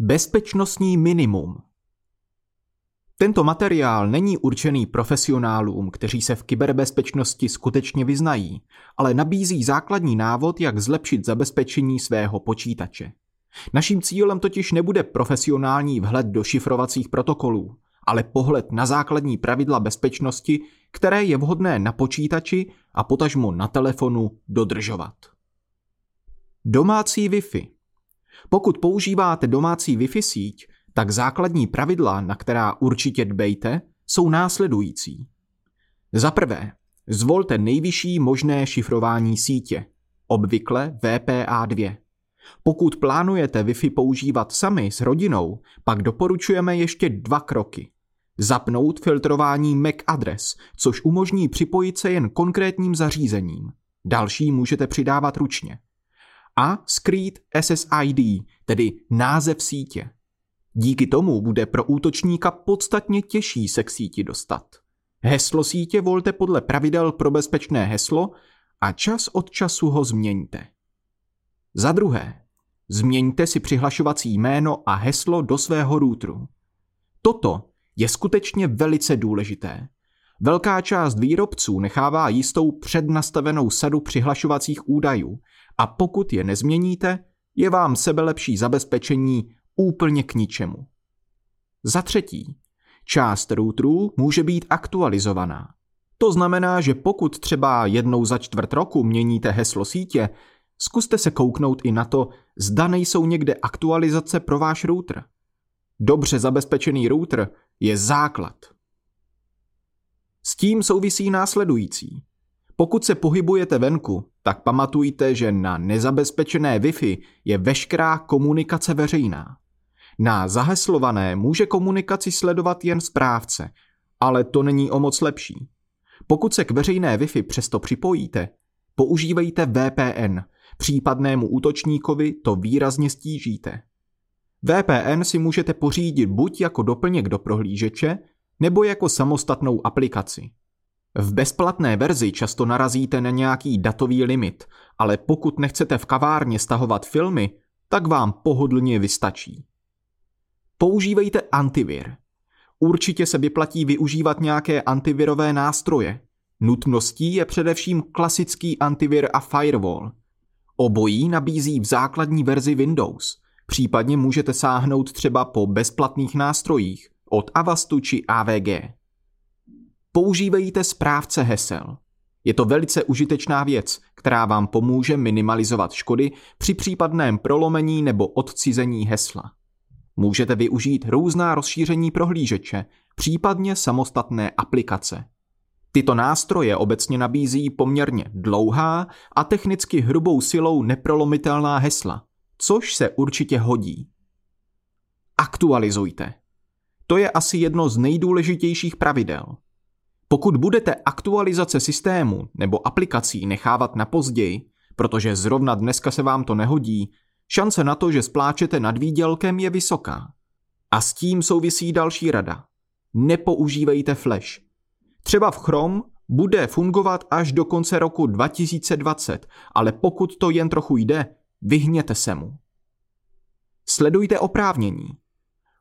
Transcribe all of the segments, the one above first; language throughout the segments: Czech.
Bezpečnostní minimum. Tento materiál není určený profesionálům, kteří se v kyberbezpečnosti skutečně vyznají, ale nabízí základní návod, jak zlepšit zabezpečení svého počítače. Naším cílem totiž nebude profesionální vhled do šifrovacích protokolů, ale pohled na základní pravidla bezpečnosti, které je vhodné na počítači a potažmo na telefonu dodržovat. Domácí Wi-Fi pokud používáte domácí Wi-Fi síť, tak základní pravidla, na která určitě dbejte, jsou následující. Za prvé, zvolte nejvyšší možné šifrování sítě, obvykle VPA2. Pokud plánujete Wi-Fi používat sami s rodinou, pak doporučujeme ještě dva kroky. Zapnout filtrování MAC adres, což umožní připojit se jen konkrétním zařízením. Další můžete přidávat ručně a skrýt SSID, tedy název sítě. Díky tomu bude pro útočníka podstatně těžší se k síti dostat. Heslo sítě volte podle pravidel pro bezpečné heslo a čas od času ho změňte. Za druhé, změňte si přihlašovací jméno a heslo do svého routeru. Toto je skutečně velice důležité. Velká část výrobců nechává jistou přednastavenou sadu přihlašovacích údajů a pokud je nezměníte, je vám sebelepší zabezpečení úplně k ničemu. Za třetí, část routerů může být aktualizovaná. To znamená, že pokud třeba jednou za čtvrt roku měníte heslo sítě, zkuste se kouknout i na to, zda nejsou někde aktualizace pro váš router. Dobře zabezpečený router je základ. S tím souvisí následující. Pokud se pohybujete venku, tak pamatujte, že na nezabezpečené Wi-Fi je veškerá komunikace veřejná. Na zaheslované může komunikaci sledovat jen správce, ale to není o moc lepší. Pokud se k veřejné Wi-Fi přesto připojíte, používejte VPN, případnému útočníkovi to výrazně stížíte. VPN si můžete pořídit buď jako doplněk do prohlížeče, nebo jako samostatnou aplikaci. V bezplatné verzi často narazíte na nějaký datový limit, ale pokud nechcete v kavárně stahovat filmy, tak vám pohodlně vystačí. Používejte antivir. Určitě se vyplatí využívat nějaké antivirové nástroje. Nutností je především klasický antivir a firewall. Obojí nabízí v základní verzi Windows. Případně můžete sáhnout třeba po bezplatných nástrojích od Avastu či AVG. Používejte správce hesel. Je to velice užitečná věc, která vám pomůže minimalizovat škody při případném prolomení nebo odcizení hesla. Můžete využít různá rozšíření prohlížeče, případně samostatné aplikace. Tyto nástroje obecně nabízí poměrně dlouhá a technicky hrubou silou neprolomitelná hesla, což se určitě hodí. Aktualizujte. To je asi jedno z nejdůležitějších pravidel – pokud budete aktualizace systému nebo aplikací nechávat na později, protože zrovna dneska se vám to nehodí, šance na to, že spláčete nad výdělkem je vysoká. A s tím souvisí další rada. Nepoužívejte Flash. Třeba v Chrome bude fungovat až do konce roku 2020, ale pokud to jen trochu jde, vyhněte se mu. Sledujte oprávnění.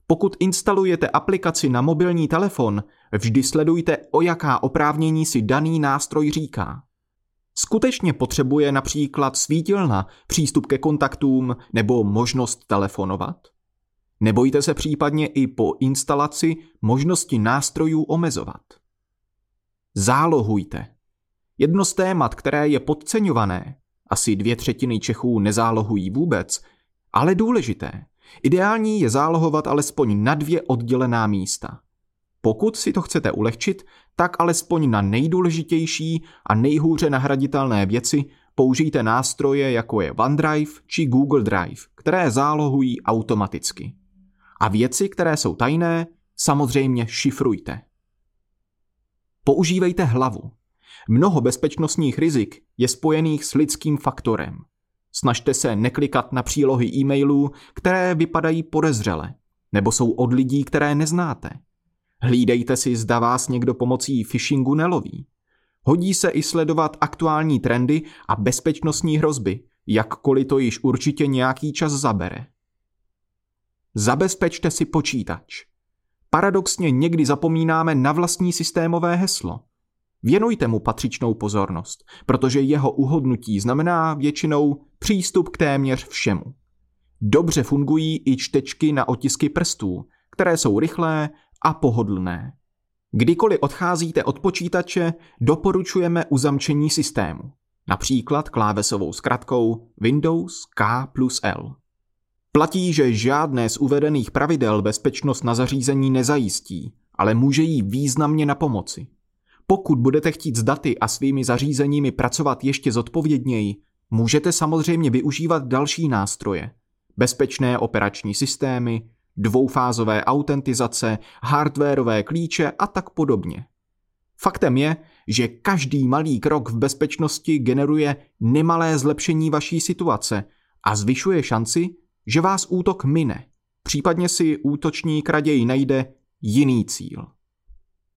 Pokud instalujete aplikaci na mobilní telefon, vždy sledujte, o jaká oprávnění si daný nástroj říká. Skutečně potřebuje například svítilna, přístup ke kontaktům nebo možnost telefonovat? Nebojte se případně i po instalaci možnosti nástrojů omezovat. Zálohujte. Jedno z témat, které je podceňované, asi dvě třetiny Čechů nezálohují vůbec, ale důležité – Ideální je zálohovat alespoň na dvě oddělená místa. Pokud si to chcete ulehčit, tak alespoň na nejdůležitější a nejhůře nahraditelné věci použijte nástroje jako je OneDrive či Google Drive, které zálohují automaticky. A věci, které jsou tajné, samozřejmě šifrujte. Používejte hlavu. Mnoho bezpečnostních rizik je spojených s lidským faktorem – Snažte se neklikat na přílohy e-mailů, které vypadají podezřele, nebo jsou od lidí, které neznáte. Hlídejte si, zda vás někdo pomocí phishingu neloví. Hodí se i sledovat aktuální trendy a bezpečnostní hrozby, jakkoliv to již určitě nějaký čas zabere. Zabezpečte si počítač. Paradoxně někdy zapomínáme na vlastní systémové heslo. Věnujte mu patřičnou pozornost, protože jeho uhodnutí znamená většinou přístup k téměř všemu. Dobře fungují i čtečky na otisky prstů, které jsou rychlé a pohodlné. Kdykoliv odcházíte od počítače, doporučujeme uzamčení systému, například klávesovou zkratkou Windows K plus L. Platí, že žádné z uvedených pravidel bezpečnost na zařízení nezajistí, ale může jí významně na pomoci. Pokud budete chtít s daty a svými zařízeními pracovat ještě zodpovědněji, můžete samozřejmě využívat další nástroje. Bezpečné operační systémy, dvoufázové autentizace, hardwareové klíče a tak podobně. Faktem je, že každý malý krok v bezpečnosti generuje nemalé zlepšení vaší situace a zvyšuje šanci, že vás útok mine, případně si útočník raději najde jiný cíl.